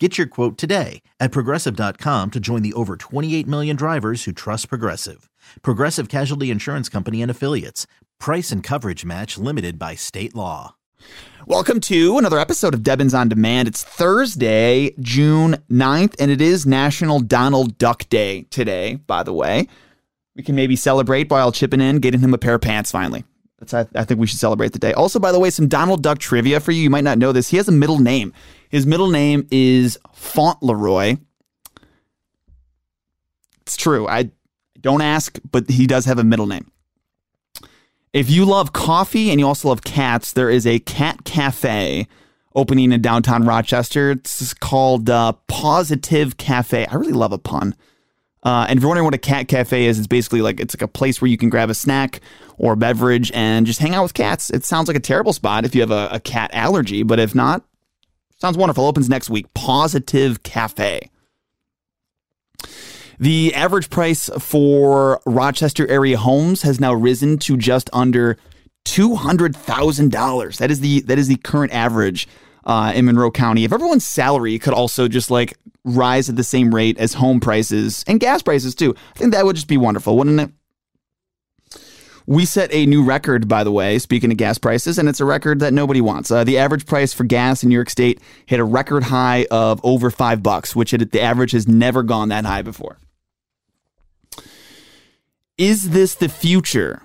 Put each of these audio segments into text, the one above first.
Get your quote today at progressive.com to join the over 28 million drivers who trust Progressive. Progressive Casualty Insurance Company and Affiliates. Price and coverage match limited by state law. Welcome to another episode of Debbins on Demand. It's Thursday, June 9th, and it is National Donald Duck Day today, by the way. We can maybe celebrate while chipping in, getting him a pair of pants finally. I, I think we should celebrate the day. Also, by the way, some Donald Duck trivia for you. You might not know this. He has a middle name. His middle name is Fauntleroy. It's true. I don't ask, but he does have a middle name. If you love coffee and you also love cats, there is a cat cafe opening in downtown Rochester. It's called uh, Pawsitive Cafe. I really love a pun. Uh, and if you're wondering what a cat cafe is, it's basically like it's like a place where you can grab a snack or a beverage and just hang out with cats. It sounds like a terrible spot if you have a, a cat allergy, but if not, sounds wonderful. Opens next week. Pawsitive Cafe. The average price for Rochester area homes has now risen to just under two hundred thousand dollars. That is the that is the current average uh, in Monroe County. If everyone's salary could also just like rise at the same rate as home prices and gas prices too, I think that would just be wonderful, wouldn't it? We set a new record, by the way, speaking of gas prices, and it's a record that nobody wants. Uh, the average price for gas in New York State hit a record high of over five bucks, which it, the average has never gone that high before. Is this the future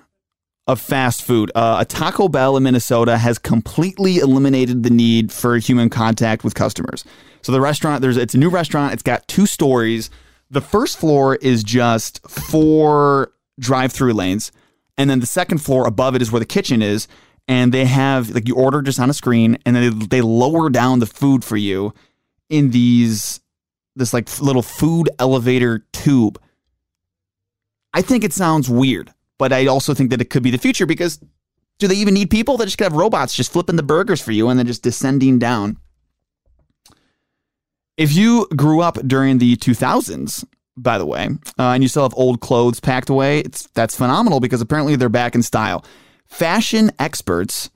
of fast food? Uh, a Taco Bell in Minnesota has completely eliminated the need for human contact with customers. So the restaurant, there's it's a new restaurant. It's got two stories. The first floor is just four drive-through lanes and then the second floor above it is where the kitchen is and they have like you order just on a screen and then they, they lower down the food for you in these this like little food elevator tube i think it sounds weird but i also think that it could be the future because do they even need people they just could have robots just flipping the burgers for you and then just descending down if you grew up during the 2000s by the way, uh, and you still have old clothes packed away, it's that's phenomenal because apparently they're back in style. Fashion experts,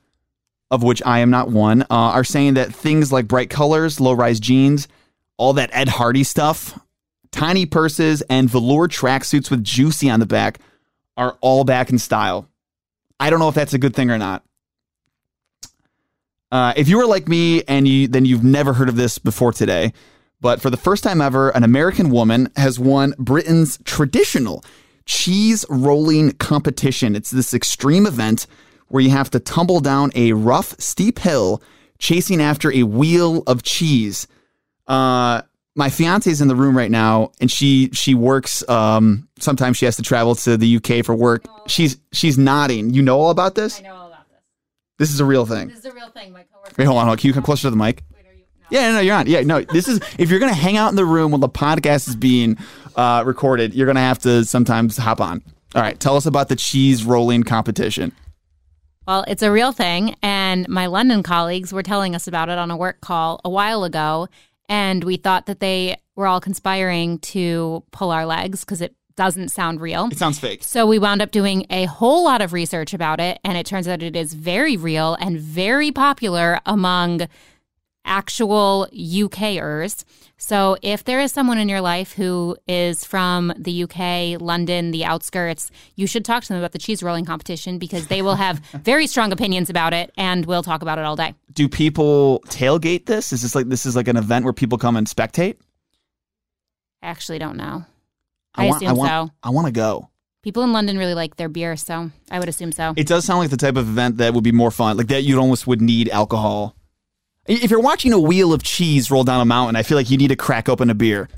of which I am not one, uh, are saying that things like bright colors, low rise jeans, all that Ed Hardy stuff, tiny purses, and velour tracksuits with juicy on the back are all back in style. I don't know if that's a good thing or not. Uh, if you were like me and you then you've never heard of this before today, but for the first time ever, an American woman has won Britain's traditional cheese rolling competition. It's this extreme event where you have to tumble down a rough, steep hill chasing after a wheel of cheese. Uh, my fiance is in the room right now, and she she works. Um, sometimes she has to travel to the UK for work. She's she's nodding. You know all about this? I know all about this. This is a real thing. This is a real thing. My coworker. Wait, hold on, hold on. Can you come closer to the mic? Wait, are you? No. Yeah, no, you're on. Yeah, no, this is if you're gonna hang out in the room while the podcast is being uh, recorded, you're gonna have to sometimes hop on. All right, tell us about the cheese rolling competition. Well, it's a real thing, and my London colleagues were telling us about it on a work call a while ago, and we thought that they were all conspiring to pull our legs because it doesn't sound real. It sounds fake. So we wound up doing a whole lot of research about it, and it turns out it is very real and very popular among actual UKers. So if there is someone in your life who is from the UK, London, the outskirts, you should talk to them about the cheese rolling competition because they will have very strong opinions about it and we'll talk about it all day. Do people tailgate this? Is this like this is like an event where people come and spectate? I actually don't know. I, want, assume I want, so. I want to go. People in London really like their beer, so I would assume so. It does sound like the type of event that would be more fun. Like that, you'd almost would need alcohol. If you're watching a wheel of cheese roll down a mountain, I feel like you need to crack open a beer.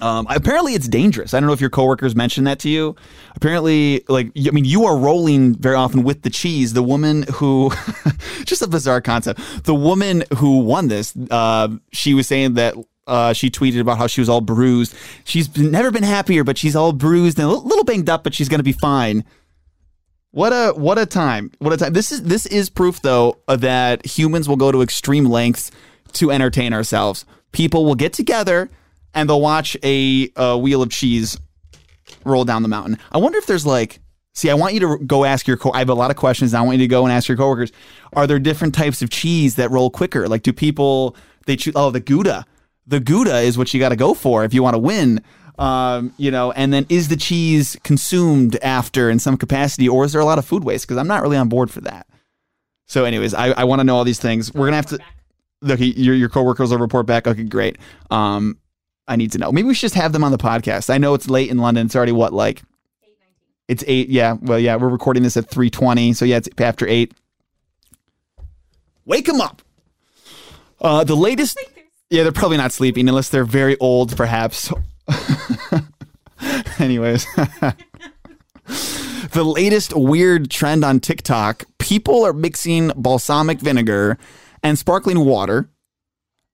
Um, apparently, it's dangerous. I don't know if your coworkers mentioned that to you. Apparently, like I mean, you are rolling very often with the cheese. The woman who, just a bizarre concept. The woman who won this, uh, she was saying that uh, she tweeted about how she was all bruised. She's never been happier, but she's all bruised and a little banged up, but she's going to be fine. What a what a time. What a time. This is this is proof though uh, that humans will go to extreme lengths to entertain ourselves. People will get together and they'll watch a, a wheel of cheese roll down the mountain. I wonder if there's like See, I want you to go ask your co- I have a lot of questions. I want you to go and ask your coworkers. Are there different types of cheese that roll quicker? Like do people they choose oh the Gouda. The Gouda is what you got to go for if you want to win. Um, you know, and then is the cheese consumed after in some capacity, or is there a lot of food waste? Because I'm not really on board for that. So, anyways, I, I want to know all these things. We're gonna have to. Look, your your coworkers will report back. Okay, great. Um, I need to know. Maybe we should just have them on the podcast. I know it's late in London. It's already what like. It's eight. Yeah. Well, yeah. We're recording this at three twenty. So yeah, it's after eight. Wake them up. Uh, the latest. Yeah, they're probably not sleeping unless they're very old, perhaps. Anyways, the latest weird trend on TikTok people are mixing balsamic vinegar and sparkling water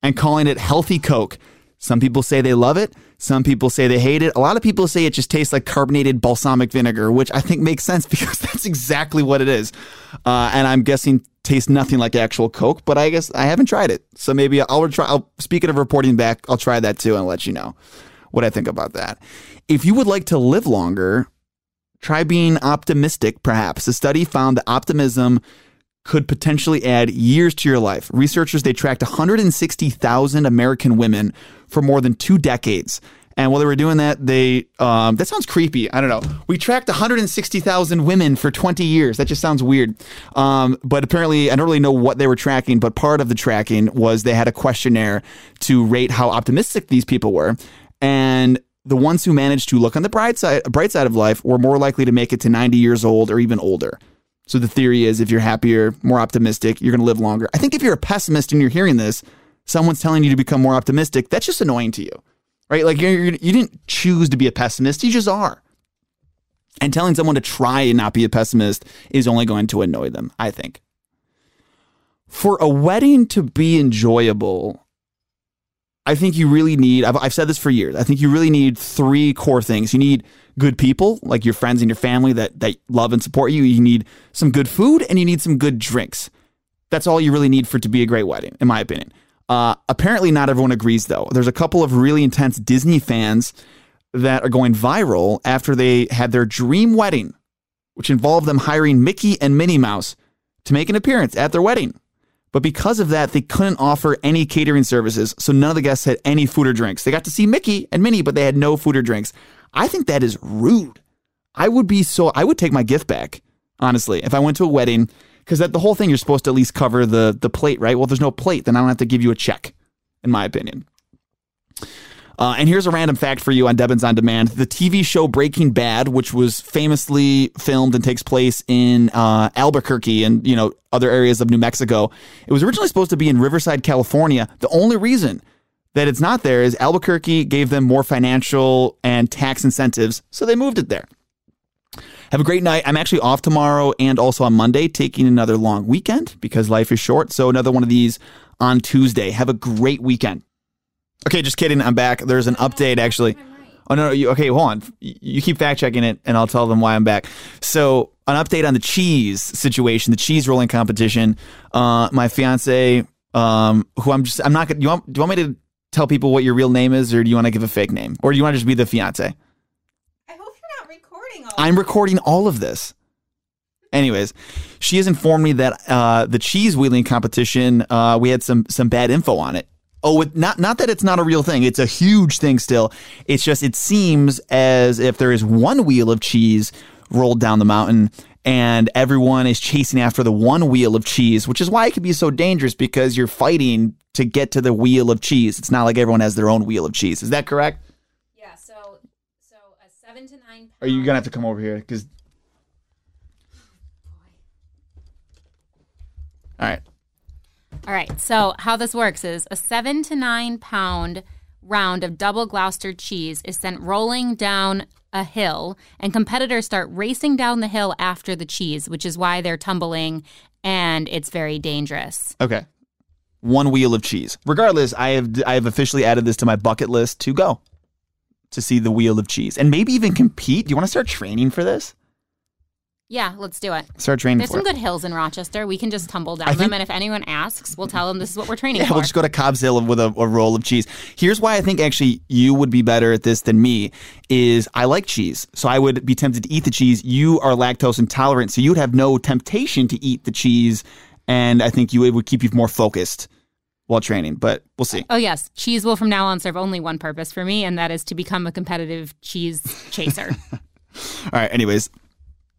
and calling it healthy Coke. Some people say they love it. Some people say they hate it. A lot of people say it just tastes like carbonated balsamic vinegar, which I think makes sense because that's exactly what it is. Uh, and I'm guessing tastes nothing like actual Coke, but I guess I haven't tried it. So maybe I'll try. I'll, speaking of reporting back, I'll try that too and let you know what I think about that. If you would like to live longer, try being optimistic, perhaps. A study found that optimism could potentially add years to your life. Researchers they tracked 160,000 American women for more than 2 decades. And while they were doing that, they um, that sounds creepy. I don't know. We tracked 160,000 women for 20 years. That just sounds weird. Um, but apparently, I don't really know what they were tracking. But part of the tracking was they had a questionnaire to rate how optimistic these people were, and the ones who managed to look on the bright side, bright side of life were more likely to make it to 90 years old or even older. So the theory is if you're happier, more optimistic, you're going to live longer. I think if you're a pessimist and you're hearing this, someone's telling you to become more optimistic, that's just annoying to you, right? Like you're, you're, you did not choose to be a pessimist, you just are. And telling someone to try and not be a pessimist is only going to annoy them, I think. For a wedding to be enjoyable, I think you really need, I've, I've said this for years, I think you really need three core things. You need good people, like your friends and your family that, that love and support you. You need some good food and you need some good drinks. That's all you really need for it to be a great wedding, in my opinion. Uh, apparently, not everyone agrees, though. There's a couple of really intense Disney fans that are going viral after they had their dream wedding, which involved them hiring Mickey and Minnie Mouse to make an appearance at their wedding. But because of that, they couldn't offer any catering services, so none of the guests had any food or drinks. They got to see Mickey and Minnie, but they had no food or drinks. I think that is rude. I would be so I would take my gift back, honestly, if I went to a wedding because that the whole thing you're supposed to at least cover the the plate, right? Well, if there's no plate, then I don't have to give you a check, in my opinion. Uh, and here's a random fact for you on Debbins on Demand: the TV show Breaking Bad, which was famously filmed and takes place in uh, Albuquerque and you know other areas of New Mexico, it was originally supposed to be in Riverside, California. The only reason that it's not there is Albuquerque gave them more financial and tax incentives, so they moved it there. Have a great night. I'm actually off tomorrow and also on Monday, taking another long weekend because life is short. So, another one of these on Tuesday. Have a great weekend. Okay, just kidding. I'm back. There's an update actually. Oh, no, no you, okay, hold on. You keep fact checking it and I'll tell them why I'm back. So, an update on the cheese situation, the cheese rolling competition. Uh, my fiance, um, who I'm just, I'm not gonna, you want, do you want me to tell people what your real name is, or do you want to give a fake name, or do you want to just be the fiance? I hope you're not recording all. I'm recording all of this. Anyways, she has informed me that uh, the cheese wheeling competition, uh, we had some some bad info on it. Oh, it, not not that it's not a real thing. It's a huge thing still. It's just it seems as if there is one wheel of cheese rolled down the mountain and everyone is chasing after the one wheel of cheese, which is why it can be so dangerous because you're fighting to get to the wheel of cheese. It's not like everyone has their own wheel of cheese. Is that correct? Yeah. So, so a seven to nine. Pound, Are you gonna have to come over here? Because. Oh, All right. All right. So how this works is a seven to nine pound round of double Gloucester cheese is sent rolling down a hill, and competitors start racing down the hill after the cheese, which is why they're tumbling and it's very dangerous. Okay one wheel of cheese. Regardless, I have I have officially added this to my bucket list to go to see the wheel of cheese and maybe even compete. Do you want to start training for this? Yeah, let's do it. Start training There's some it. good hills in Rochester. We can just tumble down I them, think- and if anyone asks, we'll tell them this is what we're training Yeah, for. we'll just go to Cobb's Hill with a, a roll of cheese. Here's why I think actually you would be better at this than me is I like cheese. So I would be tempted to eat the cheese. You are lactose intolerant, so you'd have no temptation to eat the cheese. And I think you it would keep you more focused while training. But we'll see. Oh yes, cheese will from now on serve only one purpose for me, and that is to become a competitive cheese chaser. All right, anyways,